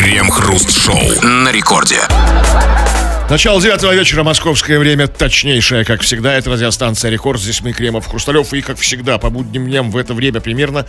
Крем-хруст-шоу на рекорде. Начало девятого вечера, московское время, точнейшее, как всегда, это радиостанция «Рекорд». Здесь мы, Кремов, Хрусталев, и, как всегда, по будним дням в это время примерно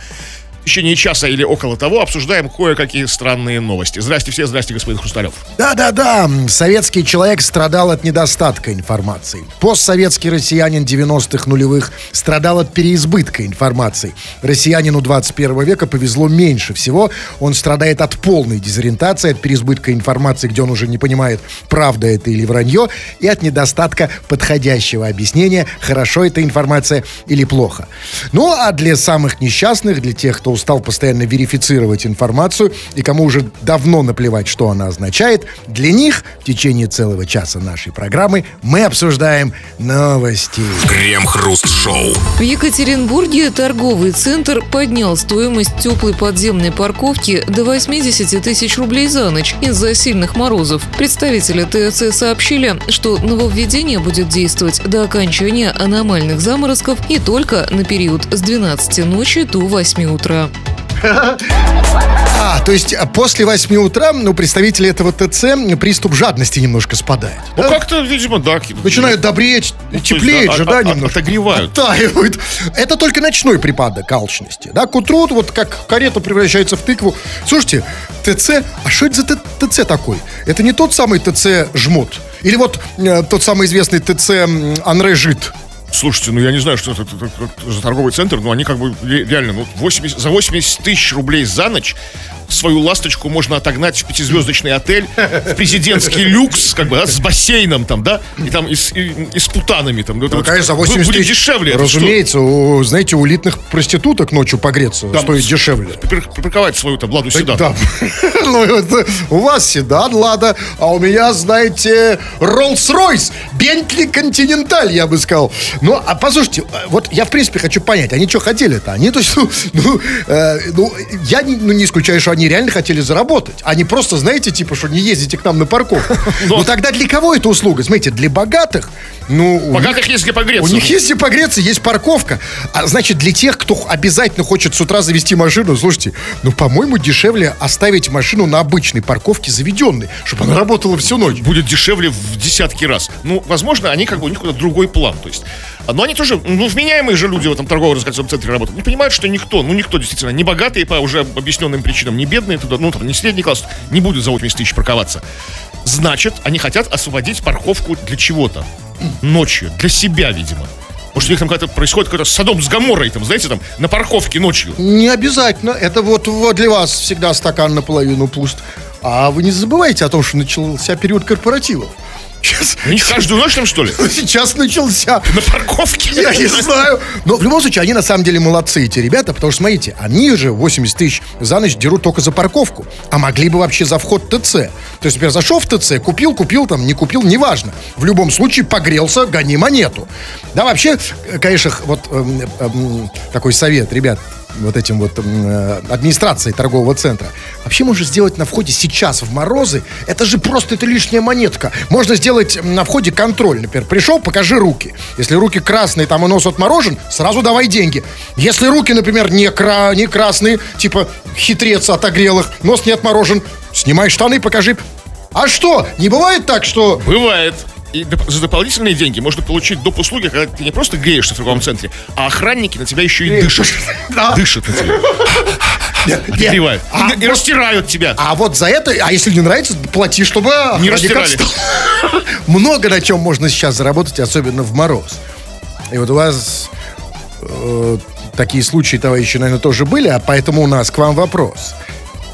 в течение часа или около того обсуждаем кое-какие странные новости. Здрасте все, здрасте, господин Хрусталев. Да-да-да, советский человек страдал от недостатка информации. Постсоветский россиянин 90-х нулевых страдал от переизбытка информации. Россиянину 21 века повезло меньше всего. Он страдает от полной дезориентации, от переизбытка информации, где он уже не понимает, правда это или вранье, и от недостатка подходящего объяснения, хорошо эта информация или плохо. Ну, а для самых несчастных, для тех, кто устал постоянно верифицировать информацию и кому уже давно наплевать, что она означает, для них в течение целого часа нашей программы мы обсуждаем новости. Крем-хруст-шоу. В Екатеринбурге торговый центр поднял стоимость теплой подземной парковки до 80 тысяч рублей за ночь из-за сильных морозов. Представители ТС сообщили, что нововведение будет действовать до окончания аномальных заморозков и только на период с 12 ночи до 8 утра. А, то есть а, после 8 утра ну, представители этого ТЦ приступ жадности немножко спадает. Ну, как-то, видимо, да. Начинают добреть, теплеет есть, же, а- да, а- немножко. отогревают. Оттаивают. Это только ночной припадок алчности. Да, к утру, вот как карета превращается в тыкву. Слушайте, ТЦ, а что это за ТЦ такой? Это не тот самый ТЦ жмут? Или вот э, тот самый известный ТЦ Анре Жит? Слушайте, ну я не знаю, что это, это- это за торговый центр, но они как бы ре- реально, ну, 80 за 80 тысяч рублей за ночь свою ласточку можно отогнать в пятизвездочный отель, в президентский люкс, как бы, да, с бассейном там, да, и там и с, и- и с путанами там. Ну, вот конечно, за бу- 80 будет тысяч. дешевле. Разумеется, у, знаете, у элитных проституток ночью погреться Там стоит дешевле. Припар- Припарковать свою там ладу седан. Да. Ну, у вас седан, Лада, а у меня, знаете, Rolls-Royce, Бентли Континенталь, я бы сказал. Ну, а послушайте, э, вот я, в принципе, хочу понять, они что хотели-то? Они, то есть, ну, ну, э, ну, я не, ну, не исключаю, что они реально хотели заработать. Они просто, знаете, типа, что не ездите к нам на парковку. Ну, тогда для кого эта услуга? Смотрите, для богатых, ну... Богатых есть где погреться. у них есть где погреться, есть парковка. А значит, для тех, кто обязательно хочет с утра завести машину, слушайте, ну, по-моему, дешевле оставить машину на обычной парковке заведенной, чтобы она работала всю ночь. будет дешевле в десятки раз. Ну, возможно, они как бы у них какой-то другой план. То есть, но они тоже, ну, вменяемые же люди в этом торгово-развлекательном центре работают. Не понимают, что никто, ну, никто действительно, не богатые по уже объясненным причинам, не бедные туда, ну, там, не средний класс, не будет за 80 тысяч парковаться. Значит, они хотят освободить парковку для чего-то. Ночью. Для себя, видимо. Может, у них там какая-то происходит какой-то садом с гаморой, там, знаете, там, на парковке ночью. Не обязательно. Это вот, вот для вас всегда стакан наполовину пуст. А вы не забывайте о том, что начался период корпоративов. Сейчас, У них каждую ночь там, что ли? сейчас начался. На парковке? Я не знаю. Но в любом случае, они на самом деле молодцы, эти ребята, потому что, смотрите, они же 80 тысяч за ночь дерут только за парковку, а могли бы вообще за вход ТЦ. То есть, например, зашел в ТЦ, купил, купил, там, не купил, неважно. В любом случае, погрелся, гони монету. Да, вообще, э, конечно, вот эм, эм, такой совет, ребят, вот этим вот э, администрацией торгового центра. Вообще можно сделать на входе сейчас в морозы. Это же просто это лишняя монетка. Можно сделать на входе контроль. Например, пришел, покажи руки. Если руки красные, там и нос отморожен, сразу давай деньги. Если руки, например, не, кра- не красные, типа хитрец отогрел их, нос не отморожен, снимай штаны, покажи. А что, не бывает так, что... Бывает. И за дополнительные деньги можно получить доп. услуги, когда ты не просто греешься в торговом центре, а охранники на тебя еще и дышат. Да. Дышат на тебя. Отогревают. А, И- И растирают тебя. А вот за это, а если не нравится, плати, чтобы Не растирали. Много на чем можно сейчас заработать, особенно в мороз. И вот у вас э, такие случаи, товарищи, наверное, тоже были, а поэтому у нас к вам вопрос.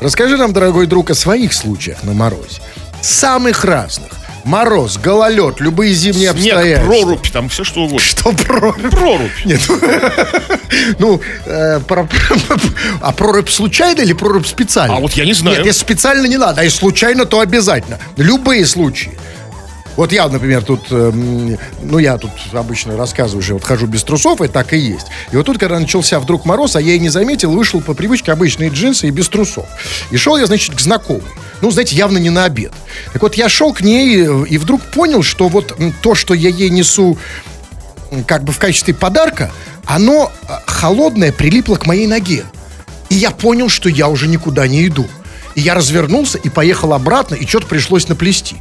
Расскажи нам, дорогой друг, о своих случаях на морозе. Самых разных. Мороз, гололед, любые зимние Снег, обстоятельства. прорубь, там все что угодно. Что прорубь? Прорубь. Нет, ну, э, про- а прорубь случайно или прорубь специально? А вот я не знаю. Нет, если специально не надо, а если случайно, то обязательно. Любые случаи. Вот я, например, тут, эм, ну, я тут обычно рассказываю уже, вот хожу без трусов, и так и есть. И вот тут, когда начался вдруг мороз, а я и не заметил, вышел по привычке обычные джинсы и без трусов. И шел я, значит, к знакомой. Ну, знаете, явно не на обед. Так вот, я шел к ней э, и вдруг понял, что вот то, что я ей несу как бы в качестве подарка, оно э, холодное прилипло к моей ноге. И я понял, что я уже никуда не иду. И я развернулся и поехал обратно, и что-то пришлось наплести.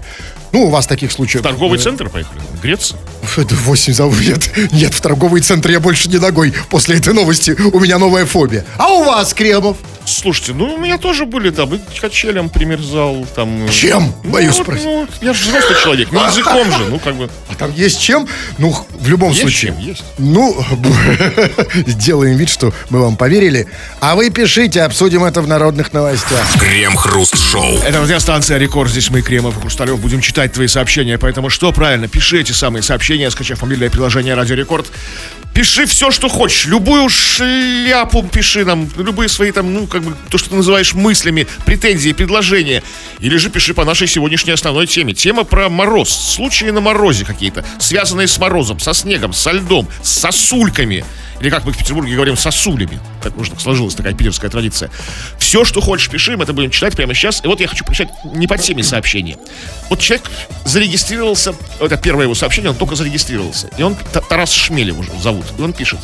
Ну, у вас таких случаев... В торговый центр поехали? В Греция? Это 8 за... Нет, нет, в торговый центр я больше не ногой. После этой новости у меня новая фобия. А у вас, Кремов? Слушайте, ну у меня тоже были там и качелям примерзал, там... э, Чем? Ну, Боюсь вот, спросить. ну, я же взрослый человек, не языком же, ну как бы... А там есть чем? Ну, в любом Есть случае. чем, есть. Ну, сделаем вид, что мы вам поверили. А вы пишите, обсудим это в народных новостях. Крем-хруст-шоу. Это радиостанция Рекорд. Здесь мы, Кремов и Хрусталев, будем читать твои сообщения. Поэтому что правильно? Пиши эти самые сообщения, скачав мобильное приложение Радио Рекорд. Пиши все, что хочешь. Любую шляпу пиши нам. Любые свои там, ну, как бы, то, что ты называешь мыслями, претензии, предложения. Или же пиши по нашей сегодняшней основной теме. Тема про мороз. Случаи на морозе какие-то. Связанные с морозом, со снегом, со льдом, с сосульками. Или как мы в Петербурге говорим, сосулями. Так уже сложилась такая питерская традиция. Все, что хочешь, пиши, мы это будем читать прямо сейчас. И вот я хочу прочитать не по теме сообщения. Вот человек зарегистрировался, это первое его сообщение, он только зарегистрировался. И он, Та- Тарас Шмелев уже зовут, и он пишет.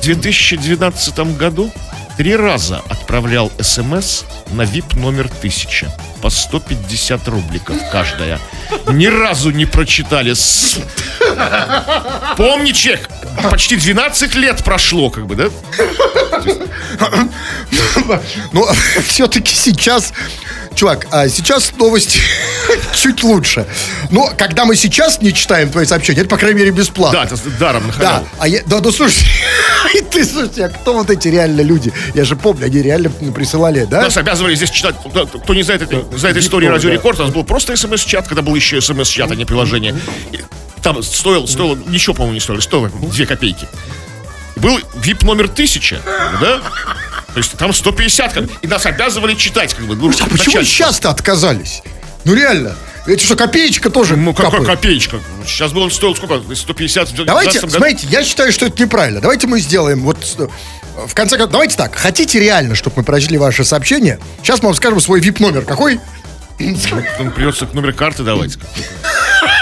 В 2012 году три раза отправлял смс на VIP номер 1000 по 150 рубликов каждая. Ни разу не прочитали. Помни, чек, почти 12 лет прошло, как бы, да? Но все-таки сейчас... Чувак, а сейчас новости чуть лучше. Но когда мы сейчас не читаем твои сообщения, это, по крайней мере, бесплатно. Да, это даром на Да, а я, да, ну слушай, ты слушай, а кто вот эти реально люди? Я же помню, они реально присылали, да? Нас обязывали здесь читать. Кто не знает, этой- знает историю Виктор, Радио. Рекорд, у нас был просто смс-чат, когда был еще смс-чат, а не приложение. Там стоило, стоило, ничего, по-моему, не стоило, стоило две копейки. Был VIP номер 1000, да? То есть там 150, как, и нас обязывали читать, как бы. Ну, А почему сейчас-то отказались? Ну реально. Это что, копеечка тоже Ну, какая копеечка? Сейчас бы он стоил сколько? 150 в 2012 Давайте, смотрите, я считаю, что это неправильно. Давайте мы сделаем вот... э, В конце концов, давайте так. Хотите реально, чтобы мы прочли ваше сообщение? Сейчас мы вам скажем свой VIP-номер. Какой? Там придется номер карты давать.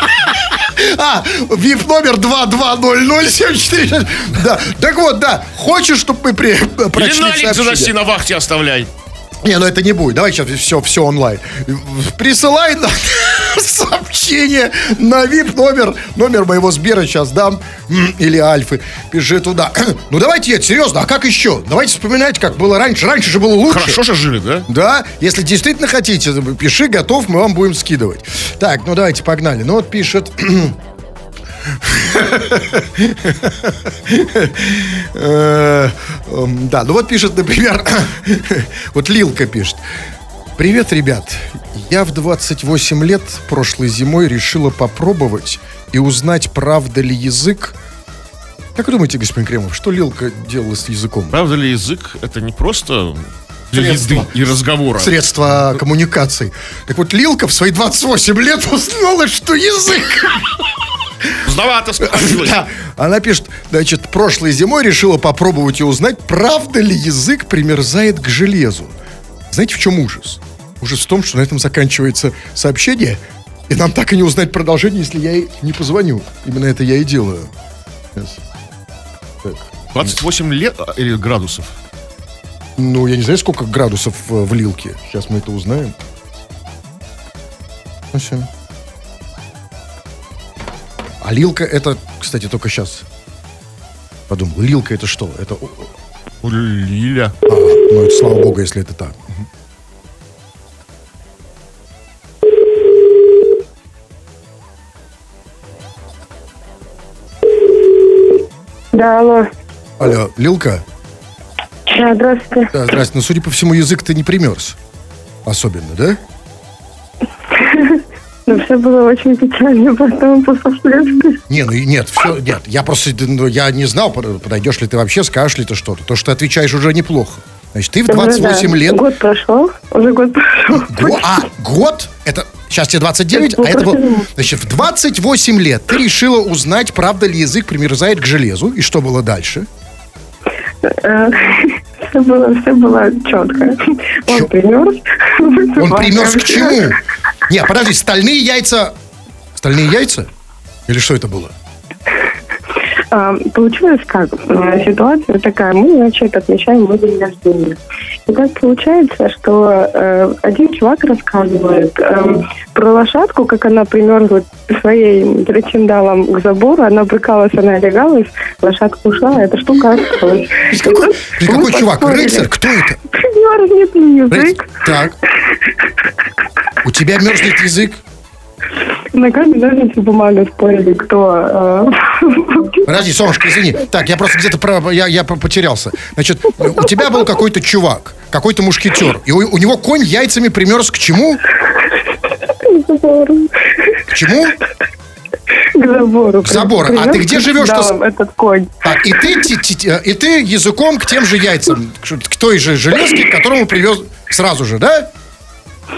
А, VIP-номер 220074. Да, так вот, да. Хочешь, чтобы мы при, Или прочли налик сообщение? заноси на вахте оставляй. Не, ну это не будет. Давай сейчас все, все онлайн. Присылай нам сообщение на VIP номер. Номер моего Сбера сейчас дам. Или Альфы. Пиши туда. Ну давайте, нет, серьезно, а как еще? Давайте вспоминать, как было раньше. Раньше же было лучше. Хорошо же жили, да? Да, если действительно хотите, пиши, готов, мы вам будем скидывать. Так, ну давайте, погнали. Ну вот пишет... Э, эм, Да, ну вот пишет, например, вот Лилка пишет. Привет, ребят. Я в 28 лет прошлой зимой решила попробовать и узнать, правда ли язык. Как вы думаете, господин Кремов, что Лилка делала с языком? Правда ли язык это не просто для еды и разговора? средства коммуникаций. Так вот, Лилка в свои 28 лет узнала, что язык. Поздновато спохватилась. Да. Она пишет, значит, прошлой зимой решила попробовать и узнать, правда ли язык примерзает к железу. Знаете, в чем ужас? Ужас в том, что на этом заканчивается сообщение, и нам так и не узнать продолжение, если я ей не позвоню. Именно это я и делаю. Сейчас. Так. 28 лет а, или градусов? Ну, я не знаю, сколько градусов в Лилке. Сейчас мы это узнаем. Ну, всё. А Лилка это, кстати, только сейчас. Подумал, Лилка это что? Это... Лиля. Ага, ну, это слава богу, если это так. Да, алло. Алло, Лилка? Да, здравствуйте. Да, здрасте. Ну, судя по всему, язык ты не примерз. Особенно, да? Ну, все было очень печально, потом последствия. Не, ну нет, все, нет. Я просто, ну, я не знал, под- подойдешь ли ты вообще, скажешь ли ты что-то. То, что ты отвечаешь, уже неплохо. Значит, ты в 28 лет... Год прошел, уже год прошел. Го- а, год? Это сейчас тебе 29, Это а это было... Значит, в 28 лет ты решила узнать, правда ли язык примерзает к железу, и что было дальше? Все было, все было четко. Чё? Он примерз. Он примерз к чему? Не, подожди, стальные яйца... Стальные яйца? Или что это было? А, Получилось как? А, Ситуация такая. Мы, значит, отмечаем мой день рождения. И так получается, что э, один чувак рассказывает э, про лошадку, как она примерзла своей причиндалом к забору, она брыкалась, она легалась, лошадка ушла, а эта штука осталась. Какой, чувак? Рыцарь? Кто это? Мерзнет язык. Рыцарь. Так. У тебя мерзнет язык? На камень, ножницы, бумага спорили, кто... э, Подожди, Солнышко, извини. Так, я просто где-то про, я, я по- потерялся. Значит, у тебя был какой-то чувак, какой-то мушкетер, и у, у него конь яйцами примерз к чему? к забору. К чему? К забору. К забору. А ты где живешь, что с- Да, этот конь. Так, и ты, ти- ти- ти- и ты языком к тем же яйцам, к той же железке, к которому привез сразу же, да?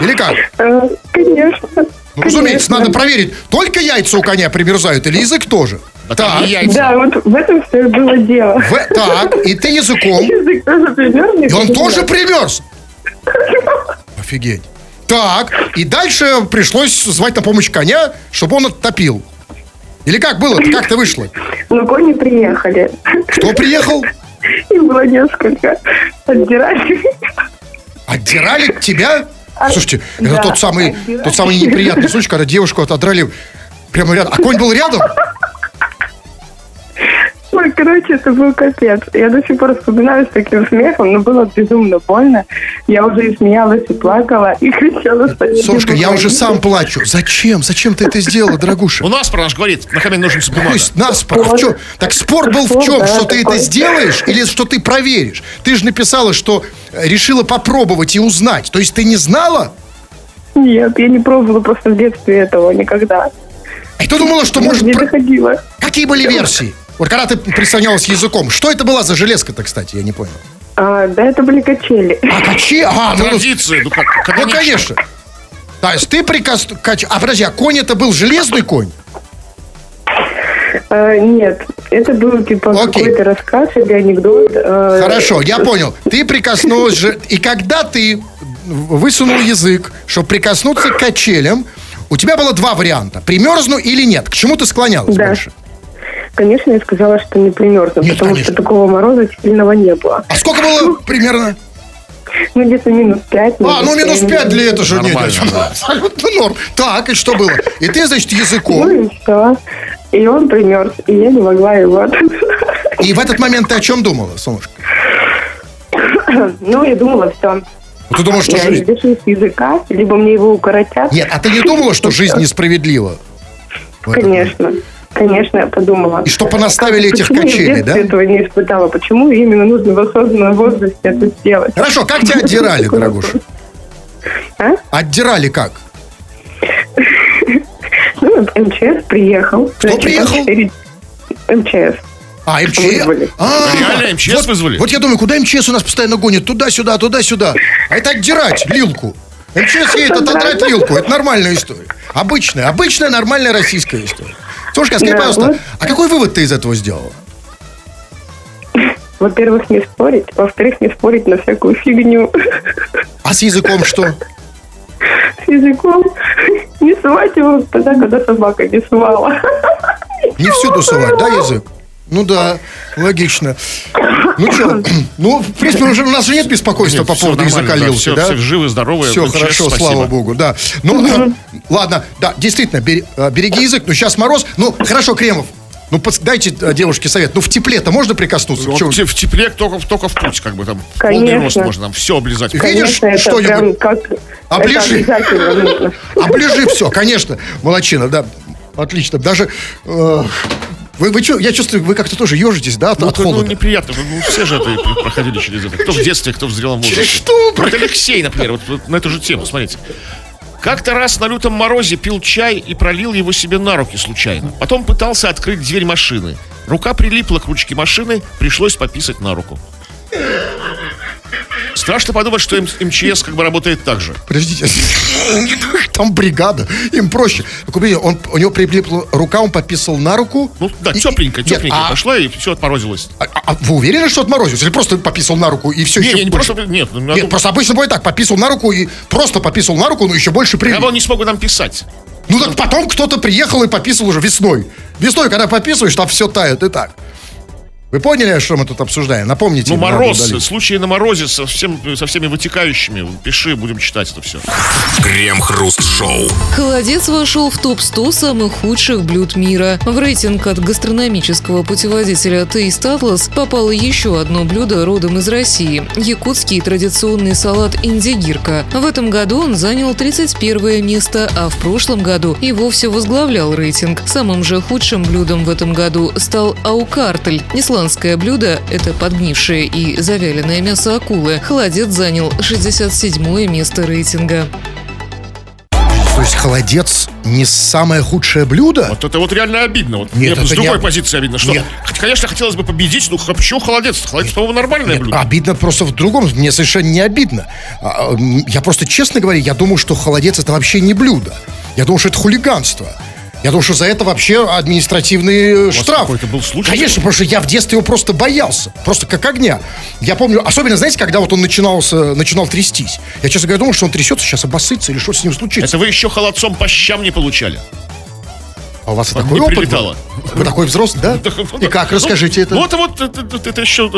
Или как? Э, Конечно. Ну, разумеется, Конечно. надо проверить, только яйца у коня примерзают или язык тоже? А Так, яйца. Да, вот в этом все было дело. в- так, и ты языком, Язык тоже примерзнет. и он тоже примерз. Офигеть. Так, и дальше пришлось звать на помощь коня, чтобы он оттопил. Или как было? Как то вышло? Но кони приехали. Кто приехал? Их было несколько. Отдирали. Отдирали тебя? Слушайте, это да, тот самый, отдирали. тот самый неприятный случай, когда девушку отодрали прямо рядом. А конь был рядом? Ой, короче, это был капец. Я до сих пор вспоминаю с таким смехом, но было безумно больно. Я уже и смеялась, и плакала, и кричала, что Солнышко, я уже сам плачу. Зачем? Зачем ты это сделала, дорогуша? У нас про наш говорит, на камень ножницы бумага. Нас пора. В чём? Так спор был в чем? Что ты это сделаешь или что ты проверишь? Ты же написала, что э, решила попробовать и узнать. То есть ты не знала? Нет, я не пробовала просто в детстве этого никогда. И ты думала, что может... не про- доходила. Какие были версии? Вот когда ты прислонялась языком, что это была за железка-то, кстати, я не понял. А, да, это были качели. А качи? А, ну, ну, Традиции, ну как, ну, конечно. То есть ты прикос... кач- А, подожди, а конь это был железный конь? А, нет, это был типа Окей. какой-то рассказ или анекдот. а, Хорошо, я понял. Ты прикоснулась же... И когда ты высунул язык, чтобы прикоснуться к качелям, у тебя было два варианта. Примерзну или нет. К чему ты склонялась Да. больше? Конечно, я сказала, что не примерзну, Нет, потому конечно. что такого мороза сильного не было. А сколько было примерно? Ну, где-то минус пять. А, ну минус семь. пять для этого же нет. Абсолютно норм. Так, и что было? И ты, значит, Ну языком. и все. И он примерз, и я не могла его. И в этот момент ты о чем думала, солнышко? Ну, я думала, все. Вот Ты думала, что Я жизнь... лишусь языка, либо мне его укоротят. Нет, а ты не думала, что жизнь несправедлива? Этот момент? Конечно. Я подумала. И что понаставили этих Почему я в качелей, да? этого не испытала? Почему именно нужно в осознанном возрасте это сделать? Хорошо, как тебя отдирали, дорогуша? А? Отдирали как? Ну, МЧС приехал. Кто приехал? МЧС. А, МЧС? Вызвали. А, Реально МЧС вот, вызвали? Вот я думаю, куда МЧС у нас постоянно гонит? Туда-сюда, туда-сюда. А это отдирать лилку. МЧС едет отодрать вилку. Это нормальная история. Обычная, обычная нормальная российская история. Слушай, а скажи, Да, пожалуйста, вот. а какой вывод ты из этого сделала? Во-первых, не спорить. Во-вторых, не спорить на всякую фигню. А с языком что? С языком. Не сувать его тогда, когда собака не сувала. Не всюду сувать, да, язык? Ну да, логично. Ну что, ну, в принципе, уже, у нас же нет беспокойства Нет, по поводу языка да, лилки, все, да? все живы, здоровы. Все хорошо, спасибо. слава богу, да. Ну, э, ладно, да, действительно, э, береги язык. Ну, сейчас мороз. Ну, хорошо, Кремов. Ну, дайте э, девушке совет. Ну, в тепле-то можно прикоснуться? Вот в в тепле только, только в путь, как бы там. Конечно. рост можно там все облизать. Видишь Конечно, это что-нибудь? прям как... Оближи. Оближи все, конечно. Молодчина, да. Отлично. Даже... э, вы, вы чё, я чувствую, вы как-то тоже ежитесь, да, от, Ну, от ну, холода? неприятно. Ну, все же это проходили через это. Кто в детстве, кто в зрелом возрасте. Что вы Вот Алексей, например, вот, вот на эту же тему, смотрите. Как-то раз на лютом морозе пил чай и пролил его себе на руки случайно. Потом пытался открыть дверь машины. Рука прилипла к ручке машины, пришлось пописать на руку. Страшно подумать, что МЧС как бы работает так же. Подождите. Там бригада. Им проще. Он, у него прилипла рука, он пописал на руку. Ну да, Нет, тепленько а- пошла и все отморозилось. А, а вы уверены, что отморозился? Или просто пописал на руку и все Не, еще не, не больше? просто, нет, ну, Нет, просто обычно бывает так, пописал на руку и просто пописал на руку, но еще больше я прилип. бы он не смог бы нам писать. Ну так потом кто-то приехал и пописал уже весной. Весной, когда пописываешь, там все тает и так. Вы поняли, что мы тут обсуждаем? Напомните. Ну, мороз, случаи на морозе со, всем, со всеми вытекающими. Пиши, будем читать это все. Крем-хруст-шоу. Холодец вошел в топ-100 самых худших блюд мира. В рейтинг от гастрономического путеводителя Taste Atlas попало еще одно блюдо родом из России – якутский традиционный салат индигирка. В этом году он занял 31 место, а в прошлом году и вовсе возглавлял рейтинг. Самым же худшим блюдом в этом году стал аукартель. Исландское блюдо – это подгнившее и завяленное мясо акулы. Холодец занял 67 место рейтинга. То есть холодец не самое худшее блюдо? Вот это вот реально обидно. Вот Нет, мне это с другой не- позиции обидно. Что, Нет. конечно, хотелось бы победить, но почему холодец? Холодец, по-моему, нормальное блюдо. Обидно просто в другом. Мне совершенно не обидно. А, м, Я просто, честно говоря, я думал, что холодец это вообще не блюдо. Я думал, что это хулиганство. Я думал, что за это вообще административный э, штраф. какой-то был случай Конечно, потому что я в детстве его просто боялся. Просто как огня. Я помню, особенно, знаете, когда вот он начинался, начинал трястись. Я, честно говоря, думал, что он трясется, сейчас обоссытся или что с ним случится. Это вы еще холодцом по щам не получали. А у вас Вам такой не опыт прилетало? был? Вы такой взрослый, да? И как, расскажите это. Ну, это вот, это, это- это еще...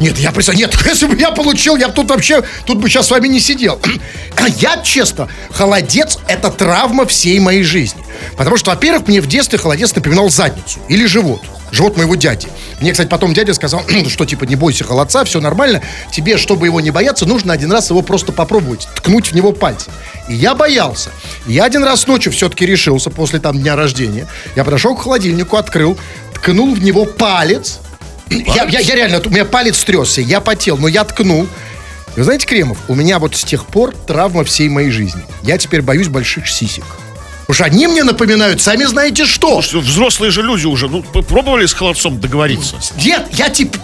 Нет, я представляю, нет, если бы я получил, я бы тут вообще, тут бы сейчас с вами не сидел. Я, честно, холодец – это травма всей моей жизни. Потому что, во-первых, мне в детстве холодец напоминал задницу или живот. Живот моего дяди. Мне, кстати, потом дядя сказал, что типа не бойся холодца, все нормально. Тебе, чтобы его не бояться, нужно один раз его просто попробовать, ткнуть в него пальцем. И я боялся. Я один раз ночью все-таки решился после там дня рождения. Я подошел к холодильнику, открыл, ткнул в него палец, я, я, я реально, у меня палец тресся, я потел, но я ткнул. Вы знаете, Кремов, у меня вот с тех пор травма всей моей жизни. Я теперь боюсь больших сисек. Что они мне напоминают, сами знаете что. Что взрослые же люди уже, ну, пробовали с холодцом договориться? Нет, я типа...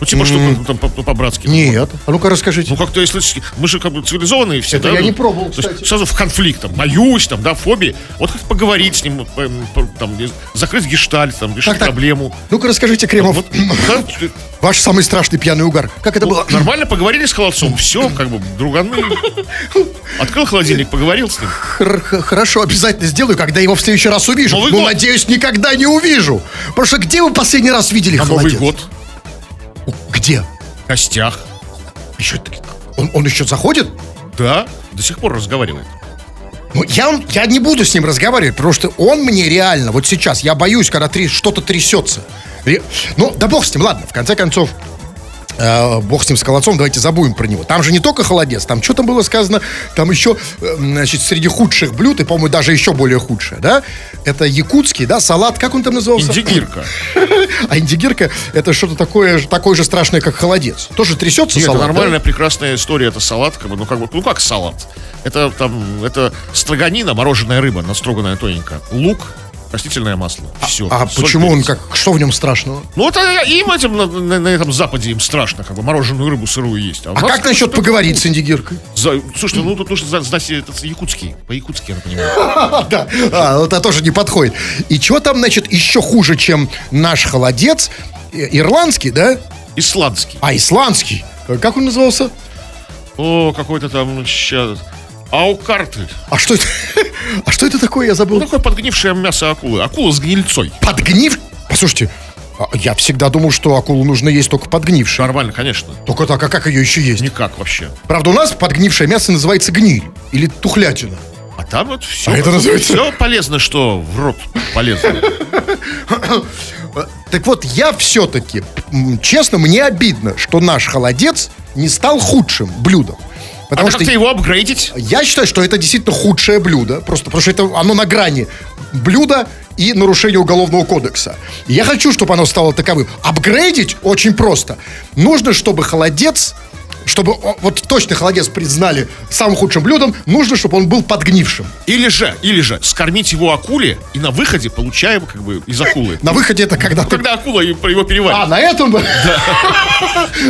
Ну, типа, что ну, там по- по- по-братски. Нет. А ну-ка расскажите. Ну, как-то, если... Мы же как бы цивилизованные все, Это да? я ну, не пробовал, то есть. Сразу в конфликт, там, боюсь, там, да, фобии. Вот как поговорить с ним, э, м, там, закрыть гештальт, там, решить Так, проблему. Ну-ка расскажите, Кремов, Вот, ваш самый страшный пьяный угар. Как это было? Нормально поговорили с холодцом, все, как бы, друганы. Открыл холодильник, поговорил с ним. Хорошо, обязательно сделаю, когда его в следующий раз увижу. Новый ну, год. надеюсь, никогда не увижу. Потому что где вы последний раз видели На холодец? Новый год, Где? в гостях. Еще, он, он еще заходит? Да, до сих пор разговаривает. Ну, я, я не буду с ним разговаривать, потому что он мне реально, вот сейчас, я боюсь, когда тря- что-то трясется. Ре- Ну, да бог с ним, ладно, в конце концов, э, бог с ним, с холодцом, давайте забудем про него. Там же не только холодец, там что там было сказано, там еще, э, значит, среди худших блюд, и, по-моему, даже еще более худшее, да, это якутский, да, салат, как он там назывался? Индигирка. А индигирка, это что-то такое, такое же страшное, как холодец. Тоже трясется Нет, салат, это да? нормальная, прекрасная история. Это салат, как бы, ну как бы, ну как салат. Это там, это строганина, мороженая рыба, настроганная тоненько. Лук, растительное масло. Все. А почему он как, что в нем страшного? Ну это им этим на, на- на этом западе им страшно, как бы мороженую рыбу сырую есть. А нас как насчет поговорить с индигиркой? За- Слушайте, ну тут нужно зна- знать этот якутский, по-якутски, я понимаю. Да, а, вот это тоже не подходит. И что там, значит, еще хуже, чем наш холодец? Э, Ирландский, да? Исландский. А, исландский. Как он назывался? О, какой-то там сейчас. Аукартель. А что это? А что это такое, я Ну, забыл? такое подгнившее мясо акулы. Акула с гнильцой. Подгнив... Послушайте, а я всегда думал, что акулу нужно есть только подгнившую. Нормально, конечно. Только так, а как ее еще есть? Никак вообще. Правда, у нас подгнившее мясо называется гниль. Или тухлятина. А там вот все. А это называется- Все полезно, что в рот полезно. Так вот, я все-таки, честно, мне обидно, что наш холодец не стал худшим блюдом. Потому а что как-то его апгрейдить? я считаю, что это действительно худшее блюдо. Просто потому что это оно на грани блюда и нарушения уголовного кодекса. Я хочу, чтобы оно стало таковым. Апгрейдить очень просто. Нужно, чтобы холодец, чтобы вот точно холодец признали самым худшим блюдом, нужно, чтобы он был подгнившим. Или же, или же скормить его акуле, и на выходе получаем как бы из акулы. На выходе это когда ты... Когда акула его А, переваривает. на этом?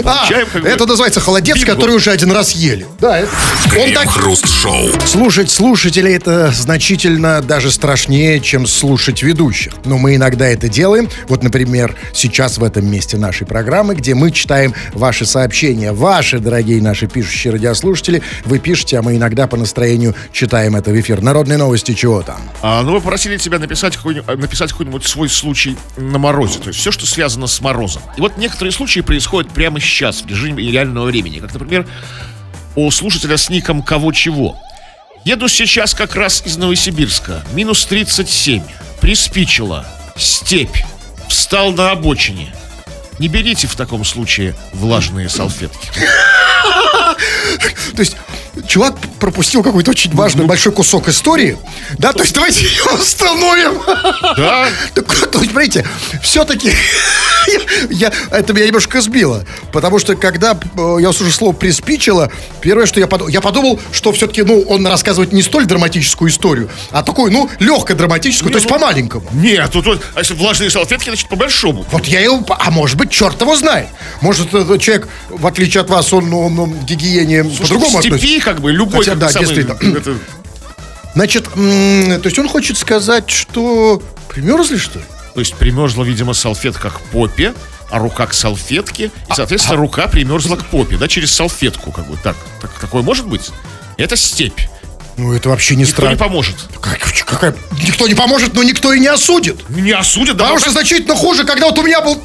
А, Получаем как бы это называется холодец, бинго. который уже один раз ели. Да, это- он так... Крем-хруст-шоу. Слушать слушателей это значительно даже страшнее, чем слушать ведущих. Но мы иногда это делаем. Вот, например, сейчас в этом месте нашей программы, где мы читаем ваши сообщения. Ваши дорогие наши пишущие радиослушатели. Вы пишете, а мы иногда по настроению читаем это в эфир. Народные новости чего там? А, ну, мы попросили тебя написать какой-нибудь, э, написать какой-нибудь свой случай на морозе. То есть все, что связано с морозом. И вот некоторые случаи происходят прямо сейчас, в режиме реального времени. Как, например, у слушателя с ником «Кого чего». Еду сейчас как раз из Новосибирска. Минус 37. Приспичило. Степь. Встал на обочине. Не берите в таком случае влажные салфетки. То есть чувак пропустил какой-то очень важный большой кусок истории. Да, то есть давайте его остановим. Да? Так, то есть, смотрите, все-таки я, это меня немножко сбило. Потому что когда э, я услышал слово «приспичило», первое, что я подумал, я подумал, что все-таки, ну, он рассказывает не столь драматическую историю, а такую, ну, легко драматическую, то есть ну, по-маленькому. Нет, тут, вот, а если влажные салфетки, значит, по-большому. Вот я его, а может быть, черт его знает. Может, этот человек, в отличие от вас, он, он, он гигиене по-другому относится. как бы, любой Хотя, да, самый, действительно. это- Значит, то есть он хочет сказать, что примерзли, что ли? то есть примерзла, видимо, салфетка к попе, а рука к салфетке, А, и, соответственно, рука примерзла к попе, да, через салфетку, как бы, так, так такое может быть? Это степь. Ну, это вообще не Никто не странно. поможет. Как- какая- Никто не поможет, но никто и не осудит. Не осудят, да, Потому что значительно хуже, когда вот у меня был...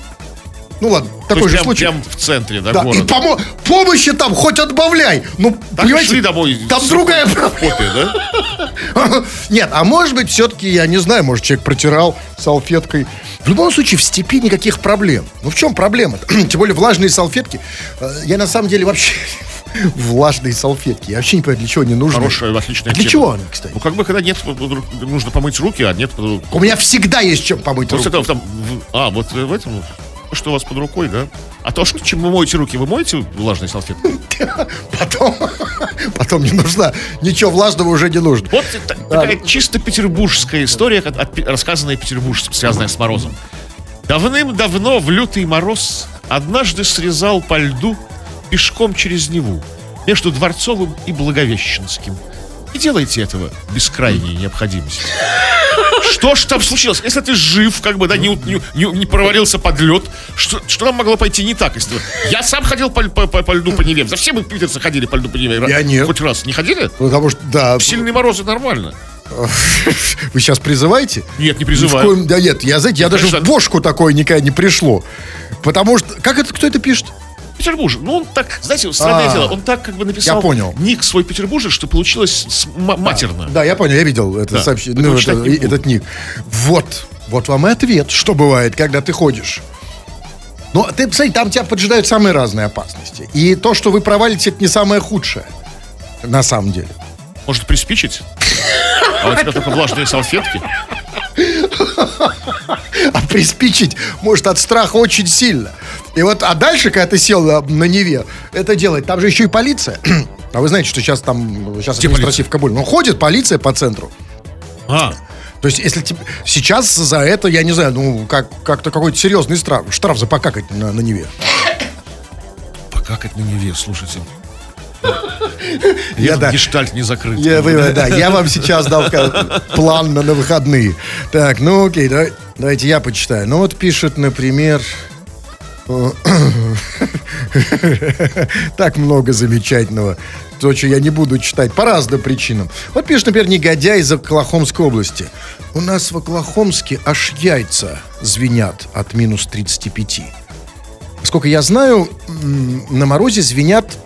Ну ладно, то такой же прям, случай. прям в центре, да, Да, и города. помо- помощи там хоть отбавляй. Ну, Так и понимаете, шли домой. там другая проблема. да? Нет, а может быть, все-таки, я не знаю, может, человек протирал салфеткой. В любом случае, в степи никаких проблем. Ну, в чем проблема Тем более влажные салфетки. Э, Я на самом деле вообще... Влажные салфетки. Я вообще не понимаю, для чего они нужны. Хорошая, отличная А для тема. чего они, кстати? Ну, как бы, когда нет, нужно помыть руки, а нет... У меня всегда есть чем помыть руки. там, в- а, вот в этом, что у вас под рукой, да? А то, что, чем вы моете руки, вы моете влажной салфеткой? Потом, потом не нужна. Ничего влажного уже не нужно. Вот такая чисто петербургская история, рассказанная петербуржцем, связанная с морозом. Давным-давно в лютый мороз однажды срезал по льду пешком через Неву между Дворцовым и Благовещенским. Не делайте этого без крайней необходимости. Что ж там случилось? Если ты жив, как бы, да, не, не, не- провалился под лед, что, что там могло пойти не так? Если... Я сам ходил по, по- по- по льду по Неве. За все мы питерцы ходили по льду по Неве. Я нет. Хоть раз. Не ходили? Потому что, да, В сильные морозы нормально. вы сейчас призываете? Нет, не призываю. коем- да нет, я, знаете, я даже конечно. в бошку такое никогда не пришло. Потому что, как это, кто это пишет? Петербуржец. Ну, он так, знаете, странное А, дело, он так как бы написал я понял. ник свой Петербуржец, что получилось матерно. Да, я понял, я видел это сообщение, ну, этот ник. Вот, вот вам и ответ, что бывает, когда ты ходишь. Но ты, посмотри, там тебя поджидают самые разные опасности. И то, что вы провалите, это не самое худшее. На самом деле. Может приспичить? А у тебя только влажные салфетки? А приспичить может от страха очень сильно. И вот, а дальше, когда ты сел на, на Неве, это делать, там же еще и полиция. А вы знаете, что сейчас там, сейчас Где административ в Кабуле. Ну, ходит полиция по центру. А, То есть, если тебе- сейчас за это, я не знаю, ну, как, как-то какой-то серьезный штраф, штраф за покакать на, на Неве. покакать на Неве, слушайте. Я, да. Гештальт не закрыт. Я, вы- да, я вам сейчас дал план на, на выходные. Так, ну окей, давай- давайте я почитаю. Ну вот пишет, например... э, Так много замечательного. То, что я не буду читать по разным причинам. Вот пишет, например, негодяй из Оклахомской области. У нас в Оклахомске аж яйца звенят от минус 35. Сколько я знаю, на морозе звенят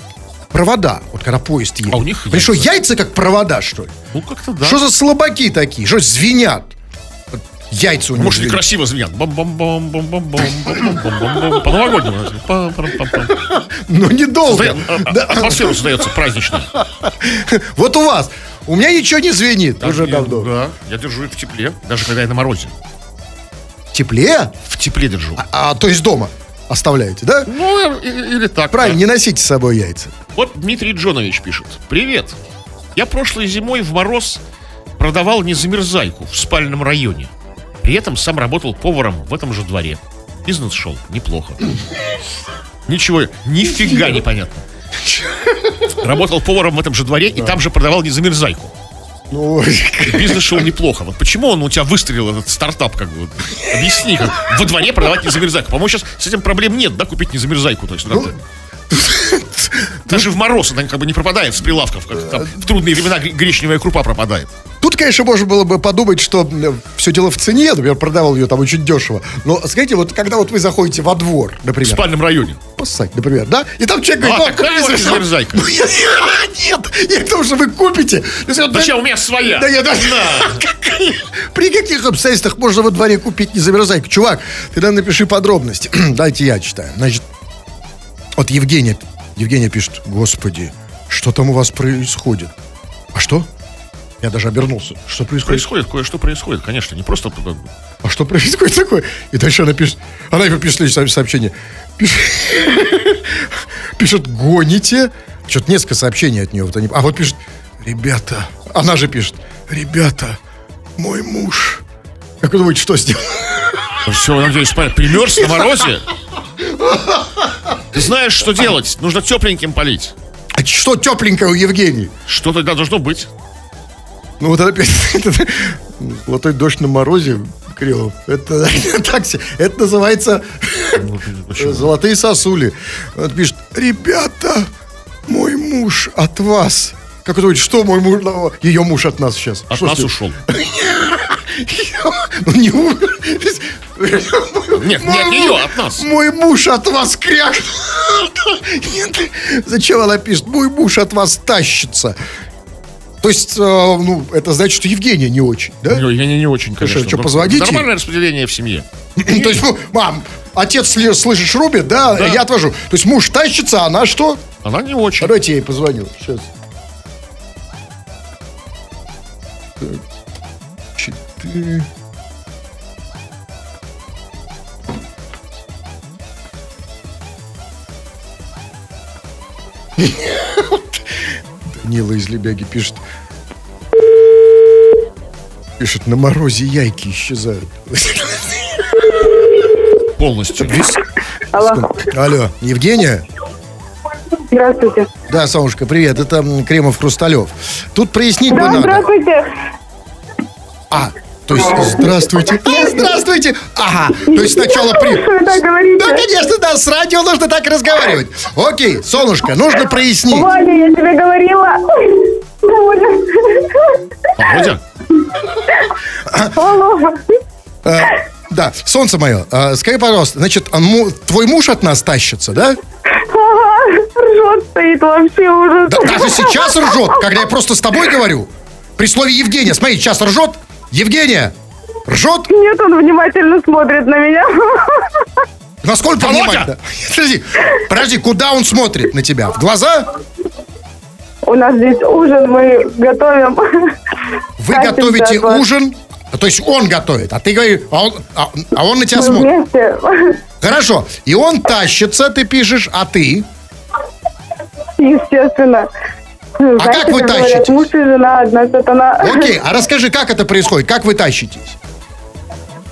провода. Вот когда поезд едет. А у них что, яйца? яйца как провода, что ли? Ну, как-то да. Что за слабаки такие? Что звенят? Яйца у него. Может, некрасиво звенят. бам, бам, бам, бам, бам, бам, бам, бам, бам, По-новогоднему. Ну, недолго. А, а, атмосфера создается праздничная. Вот у вас. У меня ничего не звенит уже давно. Да, я держу их в тепле, даже когда я на морозе. Тепле? В тепле держу. А, а, то есть дома? оставляете, да? Ну, э, или так. Правильно, не носите с собой яйца. Вот Дмитрий Джонович пишет. Привет. Я прошлой зимой в мороз продавал незамерзайку в спальном районе. При этом сам работал поваром в этом же дворе. Бизнес шел неплохо. Ничего, нифига непонятно. Работал поваром в этом же дворе и там же продавал незамерзайку. Ну, бизнес шел неплохо. Вот почему он у тебя выстрелил, этот стартап, как бы? Объясни, как во дворе продавать незамерзайку. По-моему, сейчас с этим проблем нет, да, купить незамерзайку. То есть, Ну, Даже в мороз она как бы не пропадает с прилавков, как там в трудные времена гре- гречневая крупа пропадает. Тут, конечно, можно было бы подумать, что все дело в цене, например, продавал ее там очень дешево. Но, знаете, вот когда вот вы заходите во двор, В например, спальном районе. поссать, например, да, и там человек А, говорит, такая «Ну, вот разрешал». замерзайка. Ну, я- Нет, я к тому, что вы купите. Зачем? У меня своя. Да я даже... Какая- При каких обстоятельствах можно во дворе купить не замерзайку? Чувак, ты нам напиши подробности. Дайте я читаю. Значит, вот Евгения, Евгения пишет, господи, что там у вас происходит? А что? Я даже обернулся. Что происходит? Происходит, кое-что происходит, конечно, не просто... А что происходит такое? И дальше она пишет, она ему пишет следующее сообщение. Пишет, пишет, гоните. Что-то несколько сообщений от нее. Вот они, а вот пишет, ребята, она же пишет, ребята, мой муж. Как вы думаете, что сделал? Все, надеюсь, понятно. примерз на морозе. Ты знаешь, что делать. Нужно тепленьким полить. А что тепленькое у Евгении? Что тогда должно быть? Ну вот опять, это, золотой дождь на морозе, Криво, это так себе, это называется Почему? золотые сосули. Он пишет, ребята, мой муж от вас. Как вы думаете, что мой муж, ее муж от нас сейчас? От Что нас ушел. Ну, не у- Нет, не Мой от нас. Мой муж от вас крякнул. Нет, Зачем она пишет? Мой муж от вас тащится. То есть, э, ну, это значит, что Евгения не очень, да? Ну, Я не, очень, конечно. что, но позвоните? Нормальное распределение в семье. То есть, ну, мам, отец, слышишь, рубит, да, Да. я отвожу. То есть муж тащится, а она что? Она не очень. Давайте я ей позвоню. Сейчас. Так. Четыре. Данила из Лебяги пишет. Пишет, на морозе яйки исчезают. Полностью. Алло, Алло, Евгения? здравствуйте. Да, Солнышко, привет, это Кремов Хрусталев. Тут прояснить бы Да, надо. здравствуйте. А, то есть здравствуйте. А, здравствуйте. Ага, то есть сначала при... Говорите? Да, конечно, да, с радио нужно так разговаривать. Окей, Солнышко, нужно прояснить. Ваня, я тебе говорила. Володя? Алло. Э, да, солнце мое, э, скажи, пожалуйста, значит, а му- твой муж от нас тащится, да? Ржет стоит вообще ужас. Да, даже сейчас ржет, когда я просто с тобой говорю. При слове Евгения, смотри, сейчас ржет. Евгения, ржет? Нет, он внимательно смотрит на меня. Насколько Володя! внимательно? Подожди, подожди, куда он смотрит на тебя? В глаза? У нас здесь ужин, мы готовим. Вы Тащимся готовите ужин, то есть он готовит, а ты говоришь, а он, а- а он на тебя Мы смотрит. вместе. Хорошо, и он тащится, ты пишешь, а ты? Естественно. Знаете, как вы говорят, тащитесь? муж и жена, одна сатана. Окей, а расскажи, как это происходит, как вы тащитесь?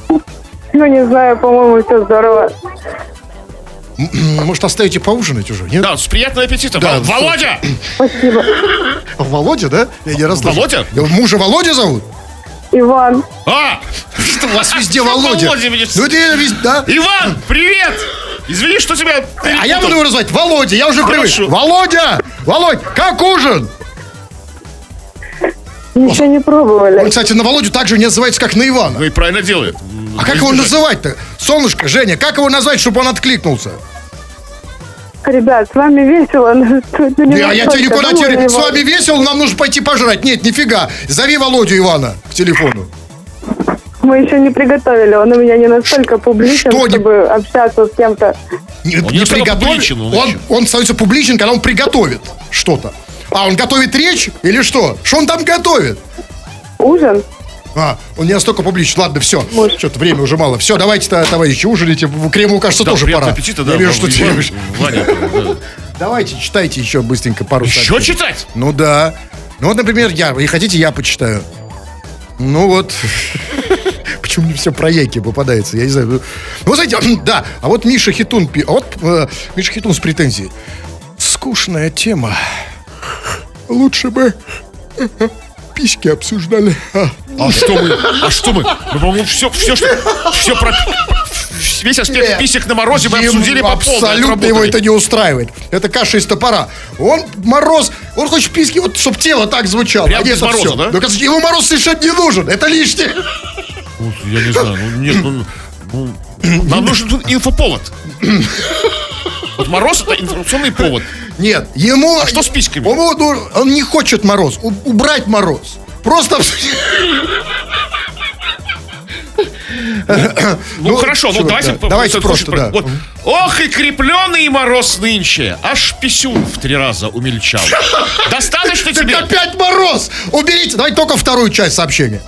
Ну, не знаю, по-моему, все здорово. Может, оставите поужинать уже, нет? Да, с приятного аппетита. Да, Вол- Володя! Спасибо. А Володя, да? Я не раз слышал. Володя? Я- Мужа Володя зовут? Иван. А! Что у вас везде Володя? Володя меня- Ну, это везде, да? Иван, привет! Извини, что тебя... А я буду его называть Володя, я уже привык. Володя! Володь, как ужин? Еще не Он, пробовали. кстати, на Володю так же не называется, как на Ивана. Ну и правильно делает. А как его называть-то? Солнышко, Женя, как его назвать, чтобы он откликнулся? Ребят, с вами весело. Да, я тебе никуда теперь... С вами весело, нам нужно пойти пожрать. Нет, нифига. Зови Володю Ивана к телефону. Мы еще не приготовили. Он у меня не настолько публичен, Что не- чтобы общаться с кем-то. Не, Он не особо публичен, он он, еще. он становится публичен, когда он приготовит что-то. А, он готовит речь или что? Что он там готовит? Ужин? А, он не настолько публичен. Ладно, все. Может. Что-то время уже мало. Все, давайте, то товарищи, ужините. Кремову, кажется, Да, тоже приятного пора. аппетита, да. Я вижу, Ваня, что тебе... Ваня, да. Давайте, читайте еще быстренько пару Еще сообщений. читать? Ну да. Ну вот, например, я. И хотите, я почитаю. Ну вот. Почему мне все про яйки попадается? Я не знаю. Ну, Ну, знаете, да. А вот Миша Хитун... А вот э, Миша Хитун с претензией. Скучная тема. Лучше бы письки обсуждали. А, А что мы? А что мы? Мы, по-моему, все, все, что, все про... Весь аспект Нет. писек на морозе мы обсудили по полной. Абсолютно его это не устраивает. Это каша из топора. Он мороз, он хочет писки, вот, чтобы тело так звучало. Прям а без мороза, всё. да? Ну, конечно, ему мороз совершенно не нужен. Это лишнее. Ну, я не знаю, ну нет, ну, ну, нам нужен тут инфоповод. Вот мороз это информационный повод. Нет, ему... А что с письками? Он, ну, он не хочет мороз. У- убрать мороз. Просто... Ну, хорошо, ну давайте, да, по- давайте просто, да. Вот. Ох и крепленный мороз нынче, аж писюн в три раза умельчал. Достаточно Так тебе? опять мороз! Уберите, давайте только вторую часть сообщения.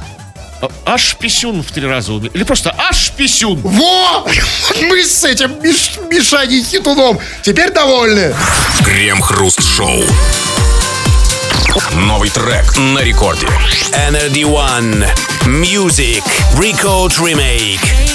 А- Аж писюн в три раза умельчал. Или просто аж писюн. Во! Мы с этим Миш, Мишаней Хитуном теперь довольны. Крем-хруст-шоу. Новый трек на рекорде. Energy One. Music. Record Remake.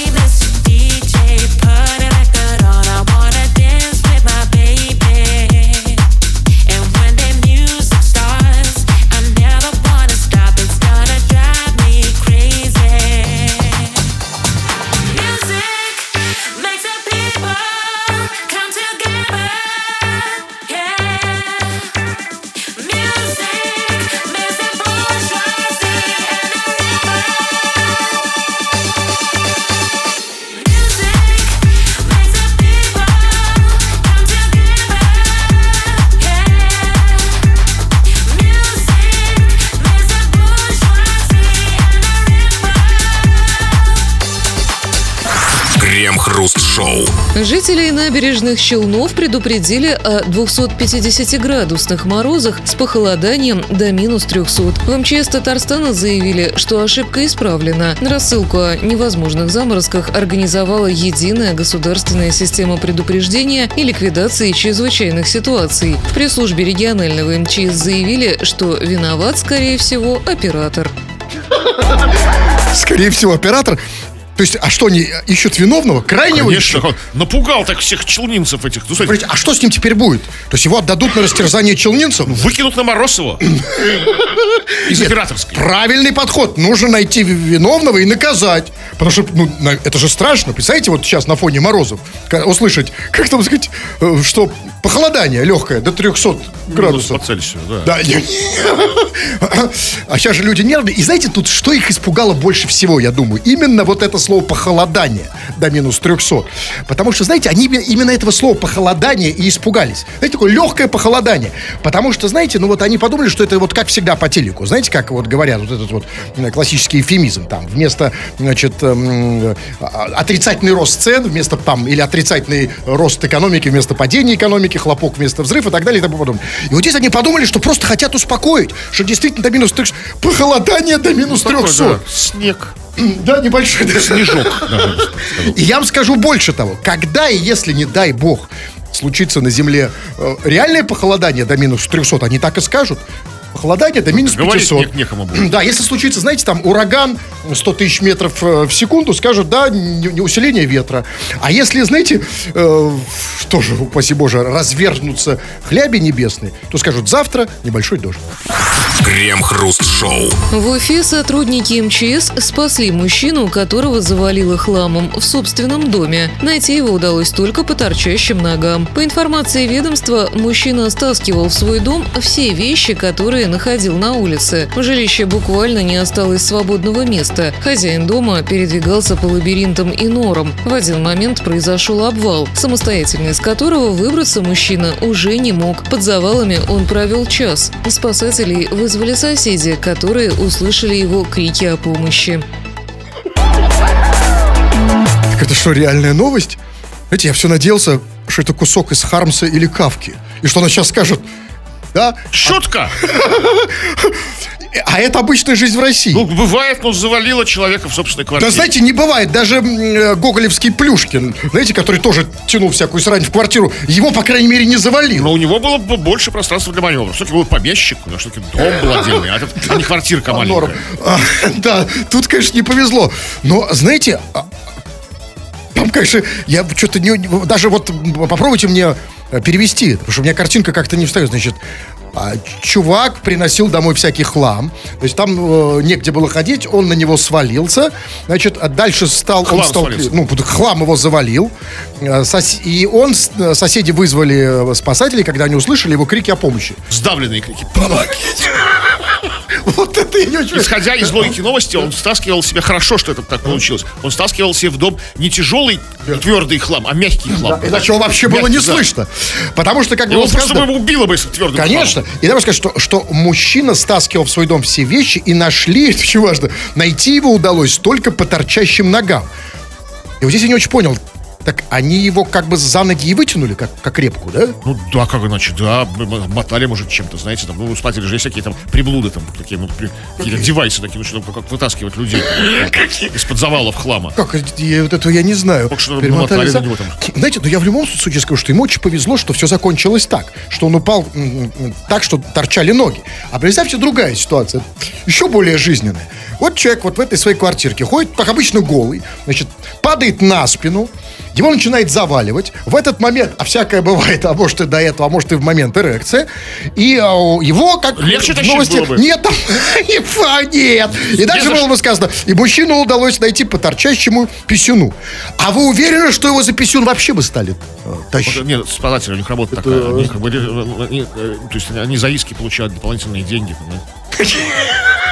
Жителей набережных Челнов предупредили о 250-градусных морозах с похолоданием до минус 300. В МЧС Татарстана заявили, что ошибка исправлена. Рассылку о невозможных заморозках организовала единая государственная система предупреждения и ликвидации чрезвычайных ситуаций. В пресс-службе регионального МЧС заявили, что виноват, скорее всего, оператор. Скорее всего, оператор... То есть, а что, они ищут виновного? Крайнего Конечно, ищут? напугал так всех челнинцев этих. Ну, смотрите, а что с ним теперь будет? То есть его отдадут на растерзание челнинцев? выкинут на мороз его. Из операторской. Правильный подход. Нужно найти ви- виновного и наказать. Потому что, ну, это же страшно. Представляете, вот сейчас на фоне морозов услышать, как там сказать, э, что похолодание легкое до 300 градусов. По Цельсию, да. Да, а сейчас же люди нервные. И знаете, тут что их испугало больше всего, я думаю? Именно вот это слово похолодание до минус 300. Потому что, знаете, они именно- этого слова похолодание и испугались. Знаете, такое легкое похолодание. Потому что, знаете, ну вот они подумали, что это вот как всегда по телеку. Знаете, как вот говорят, вот этот вот классический эфемизм там. Вместо, значит, э, отрицательный рост цен, вместо там, или отрицательный рост экономики вместо падения экономики, хлопок вместо взрыва и так далее и тому подобное. И вот здесь они подумали, что просто хотят успокоить, что действительно до минус 300, похолодание до минус Такой, 300. да, Снег. Да, небольшой даже. Снежок. И я вам скажу больше того, когда и если, не дай бог, случится на Земле э, реальное похолодание до минус 300, они так и скажут. Похолодание до минус Говорить 500. не- некому будет. Да, если случится, знаете, там ураган 100 тысяч метров э, в секунду, скажут, да, не, не усиление ветра. А если, знаете, э, тоже, упаси боже, развернутся хляби небесные, то скажут, завтра небольшой дождь. Крем-хруст-шоу. В Уфе сотрудники МЧС спасли мужчину, которого завалило хламом в собственном доме. Найти его удалось только по торчащим ногам. По информации ведомства, мужчина стаскивал в свой дом все вещи, которые находил на улице. В жилище буквально не осталось свободного места. Хозяин дома передвигался по лабиринтам и норам. В один момент произошел обвал, самостоятельно из которого выбраться мужчина уже не мог. Под завалами он провел час. Спасателей вызвали соседи, которые услышали его крики о помощи. Так это что, реальная новость? Знаете, я все надеялся, что это кусок из Хармса или Кавки. И что она сейчас скажет, да, Шутка. а это обычная жизнь в России. Ну, бывает, ну, завалило человека в собственной да квартире. знаете, не бывает. Даже э, гоголевский Плюшкин, знаете, который тоже тянул всякую срань в квартиру, его, по крайней мере, не завалил. Но у него было бы больше пространства для маневра. Все-таки был помещик, у него все-таки дом был отдельный, а, а не квартирка Норм. маленькая. А, да, тут, конечно, не повезло. Но, знаете, а, там, конечно, я что-то не, даже вот попробуйте мне э, перевести, потому что у меня картинка как-то не встает. Значит, а, чувак приносил домой всякий хлам. То есть там э, негде было ходить, он на него свалился. Значит, а дальше стал... Хлам он стал, свалился. ну, хлам его завалил. Э, сос- И он, э, соседи вызвали спасателей, когда они услышали его крики о помощи. Сдавленные крики. Помогите. Вот это я не очень... Исходя из логики новости, он стаскивал себе, хорошо, что это так получилось, он стаскивал себе в дом не тяжелый твердый хлам, а мягкий хлам. Иначе его вообще было не да. слышно. Потому что, как было просто сказано... бы убило бы твердым Конечно. И давай сказать, что, что мужчина стаскивал в свой дом все вещи и нашли, это очень важно, найти его удалось только по торчащим ногам. И вот здесь я не очень понял, так они его как бы за ноги и вытянули, как, как репку, да? Ну да, как иначе, да, мотали, может, чем-то, знаете, там, ну, у спателей же есть всякие там приблуды, там, такие, ну, при- какие-то девайсы такие, ну, что там, как вытаскивать людей из-под завалов хлама. Как, я, вот этого я не знаю. Только что намотали за- на него там. Знаете, ну я в любом случае скажу, что ему очень повезло, что все закончилось так. Что он упал м, м, так, что торчали ноги. А представьте другая ситуация, еще более жизненная. Вот человек вот в этой своей квартирке ходит, как обычно, голый, значит, падает на спину, его начинает заваливать. В этот момент, а всякое бывает, а может и до этого, а может и в момент эрекция, и а, его как Легче в новости- было бы. Нет, там, нет. И дальше было бы сказано, и мужчину удалось найти по торчащему писюну. А вы уверены, что его за писюн вообще бы стали э, тащить? Вот, Нет, спасатели, у них работа такая. Они, как бы, э, они, э, то есть они за иски получают дополнительные деньги.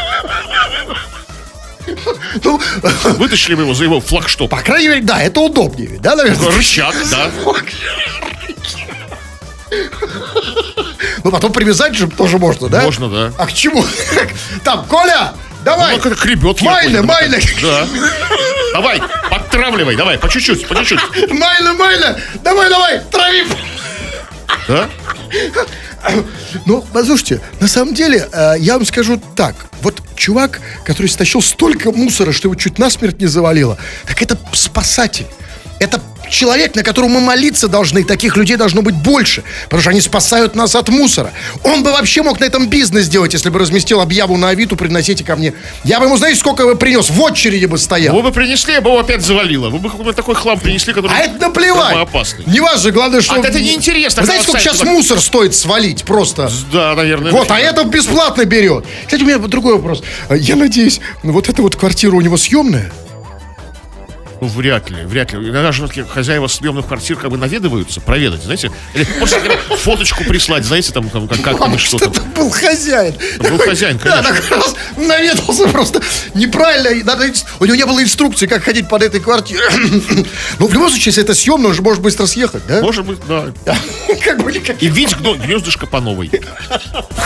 Ну, Вытащили бы его за его флагшток. по крайней мере, да, это удобнее, ведь, да, наверное? Рычаг, да. Ну, потом привязать же тоже можно, да? Можно, да. А к чему? Там, Коля, давай! Ну, как хребет. Майна, якой-то. майна! Да. Давай, подтравливай, давай, по чуть-чуть, по чуть-чуть. Майна, майна! Давай, давай, трави! Да? Ну, послушайте, на самом деле, э, я вам скажу так. Вот чувак, который стащил столько мусора, что его чуть насмерть не завалило, так это спасатель. Это человек, на которого мы молиться должны, таких людей должно быть больше, потому что они спасают нас от мусора. Он бы вообще мог на этом бизнес делать, если бы разместил объяву на Авито, приносите ко мне. Я бы ему, знаете, сколько бы принес? В очереди бы стоял. Вы бы принесли, а бы его опять завалило. Вы бы какой-то такой хлам принесли, который А это наплевать. опасный. Не важно, главное, что... А это неинтересно, Вы знаете, сколько сейчас туда. мусор стоит свалить просто? Да, наверное. Вот, а это бесплатно берет. Кстати, у меня другой вопрос. Я надеюсь, ну, вот эта вот квартира у него съемная? Ну, вряд ли, вряд ли. Иногда же такие хозяева съемных квартир как бы наведываются, проведать, знаете. Или просто фоточку прислать, знаете, там, там как, как там и что Что там. это был хозяин. Был хозяин, Да, конечно. так раз наведался просто неправильно. Надо, у него не было инструкции, как ходить под этой квартирой. Ну, в любом случае, если это съемно, он же может быстро съехать, да? Может быть, да. Как бы никак. И гно- гнездышко по новой.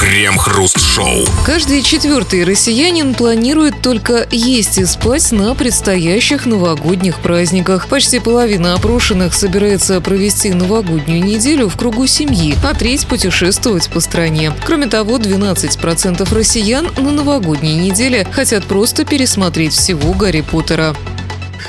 Крем-хруст-шоу. Каждый четвертый россиянин планирует только есть и спать на предстоящих новогодних праздниках. Почти половина опрошенных собирается провести новогоднюю неделю в кругу семьи, а треть путешествовать по стране. Кроме того, 12% россиян на новогодней неделе хотят просто пересмотреть всего Гарри Поттера.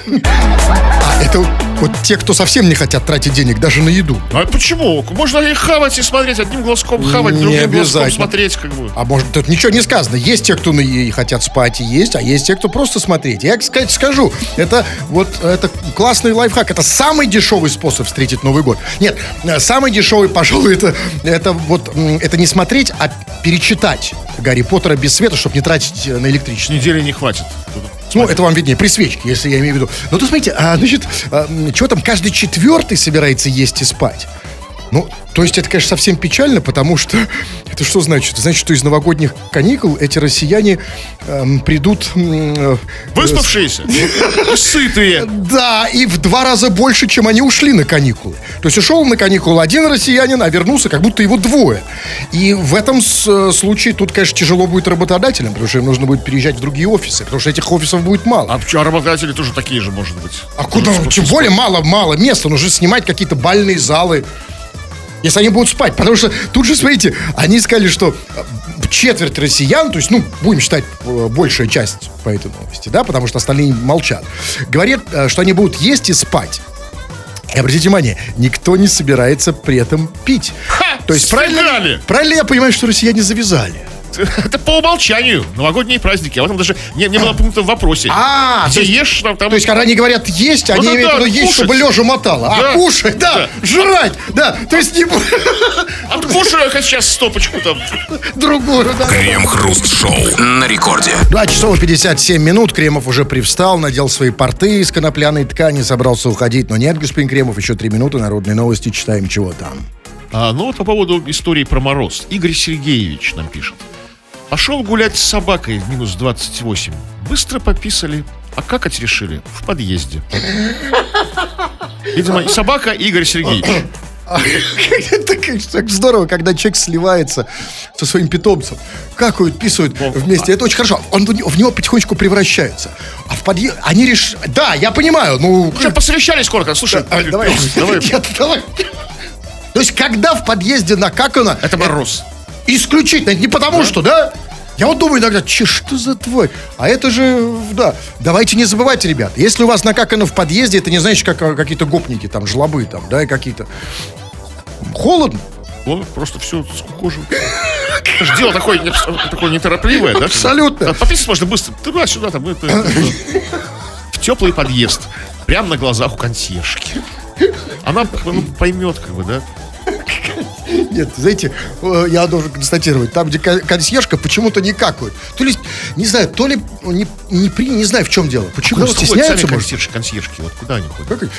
А это вот те, кто совсем не хотят тратить денег даже на еду. А почему? Можно и хавать, и смотреть. Одним глазком хавать, Не другим глазком смотреть, как бы. А может, тут ничего не сказано. Есть те, кто на- и хотят спать, и есть, а есть те, кто просто смотреть. Я, кстати, скажу, это вот это классный лайфхак. Это самый дешевый способ встретить Новый год. Нет, э, самый дешевый, пожалуй, это, это вот это не смотреть, а перечитать Гарри Поттера без света, чтобы не тратить э, на электричество. Недели не хватит. Ну, это вам виднее, при свечке, если я имею в виду. Ну, то смотрите, а, значит, а, чего там каждый четвертый собирается есть и спать? Ну, то есть это, конечно, совсем печально, потому что это что значит? Значит, что из новогодних каникул эти россияне эм, придут... э, Выспавшиеся, и сытые. да, и в два раза больше, чем они ушли на каникулы. То есть ушел на каникулы один россиянин, а вернулся как будто его двое. И в этом э, случае тут, конечно, тяжело будет работодателям, потому что им нужно будет переезжать в другие офисы, потому что этих офисов будет мало. А, а работодатели тоже такие же, может быть. А куда? Тем более мало-мало места. Нужно снимать какие-то бальные залы. Если они будут спать. Потому что тут же, смотрите, они сказали, что э, четверть россиян, то есть, ну, будем считать, э, большая часть по этой новости, да, потому что остальные молчат, говорят, э, что они будут есть и спать. И обратите внимание, никто не собирается при этом пить. Ха! То есть правильно, правильно я понимаю, что россияне завязали? Это по умолчанию. Новогодние праздники. А в этом даже не, не было пункта в вопросе. А, Где то есть- ешь, там, там... То есть, когда они говорят есть, они да, имеют в виду есть, чтобы лежа мотало. А, Да. кушать, да, Да. жрать, да. То есть не Откушаю-ка сейчас стопочку там. другую, да. Крем-хруст-шоу на рекорде. 2 часов и 57 минут. Кремов уже привстал, надел свои порты из конопляной ткани, собрался уходить. Но нет, господин Кремов, еще три минуты. Народные новости. Читаем, чего там. А, ну вот по поводу истории про мороз. Игорь Сергеевич нам пишет. Пошел гулять с собакой в минус 28. Быстро пописали, а какать решили в подъезде. Видимо, собака Игорь Сергеевич. Так здорово, когда человек сливается со своим питомцем. Какают, писают вместе. Это очень хорошо. Он в него- потихонечку превращается. А в подъезд... Они решили... Да, я понимаю, ну... Что, посовещались сколько? Слушай, Давай, давай. То есть, когда в подъезде накакано... Это мороз. Исключительно, не потому что, да? Я вот думаю иногда, че, что за тварь? А это же, да. Давайте не забывайте, ребят, если у вас накакано в подъезде, это не значит, как а, какие-то гопники, там, жлобы, там, да, и какие-то. Холодно. Он просто все скукожил. Это же дело такое, такое неторопливое, да? Абсолютно. А Пописать можно быстро. Туда-сюда, там, это, это. В теплый подъезд. Прямо на глазах у консьержки. Она ну, поймет, как бы, да? Нет, знаете, э, я должен констатировать, там, где кон- консьержка, почему-то не какают. То ли, не знаю, то ли не, не, при, не знаю, в чем дело. Почему Куда стесняются, сами может? консьерж, консьержки? Вот куда они ходят? Как-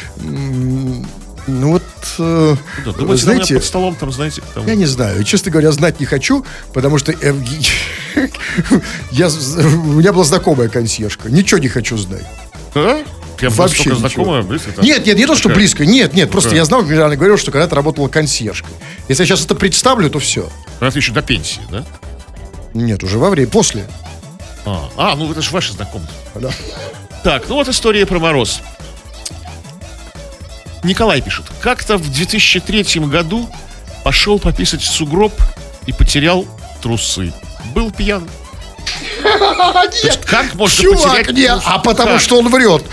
Ну вот, э, Куда? Думаете, знаете, под столом там, знаете, там... Я не знаю, честно говоря, знать не хочу, потому что э, я, у меня была знакомая консьержка. Ничего не хочу знать. А? Прям Вообще настолько знакомая, близко, так? Нет, нет, не то, что Какая? близко. Нет, нет, просто я знал, когда она говорила, что когда-то работала консьержкой. Если я сейчас это представлю, то все. Она еще до пенсии, да? Нет, уже во время, после. А, а, ну это же ваши знакомые. Да. Так, ну вот история про мороз. Николай пишет. Как-то в 2003 году пошел пописать в сугроб и потерял трусы. Был пьян. Как можно Чувак, потерять не, трусы? а потому что он врет.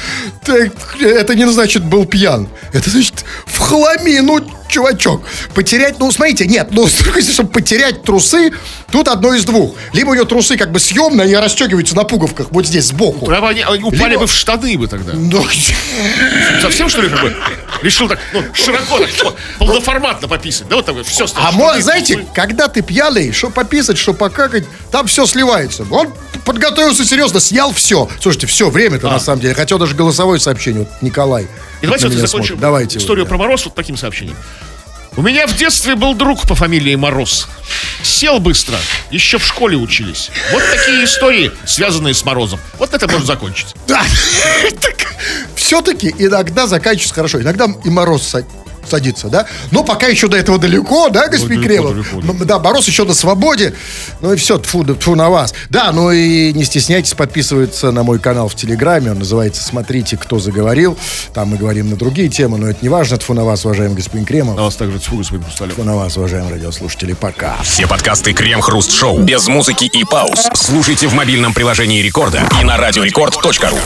Это не значит был пьян. Это значит в хламину, чувачок. Потерять, ну, смотрите, нет, ну, чтобы потерять трусы, тут одно из двух. Либо у него трусы как бы съемные, и расстегиваются на пуговках вот здесь сбоку. Прямо они, они упали Либо- бы в штаны бы тогда. Ну, Совсем, что ли, как бы? Решил так, ну, широко, так, полноформатно пописать. Да, вот так вот, все. а мо- знаете, когда ты пьяный, что пописать, что покакать, там все сливается. Он подготовился серьезно, снял все. Слушайте, все, время-то на самом деле. Хотел даже голосовое сообщение, вот Николай. И давайте вот закончим. Давайте. историю да. про Мороз вот таким сообщением. У меня в детстве был друг по фамилии Мороз. Сел быстро. Еще в школе учились. Вот такие истории, связанные с Морозом. Вот это можно закончить. Да. Все-таки иногда заканчивается хорошо. Иногда и мороз садится, да? Но пока еще до этого далеко, да, господин далеко, Кремов? далеко, да. Мороз еще на свободе. Ну и все, тфу, да тьфу на вас. Да, ну и не стесняйтесь подписываться на мой канал в Телеграме. Он называется «Смотрите, кто заговорил». Там мы говорим на другие темы, но это не важно. Тфу на вас, уважаемый господин Кремов. На вас также тьфу, господин Хрусталев. Тьфу на вас, уважаемые радиослушатели. Пока. Все подкасты Крем-хруст-шоу без музыки и пауз. Слушайте в мобильном приложении Рекорда и на радиорекорд.ру.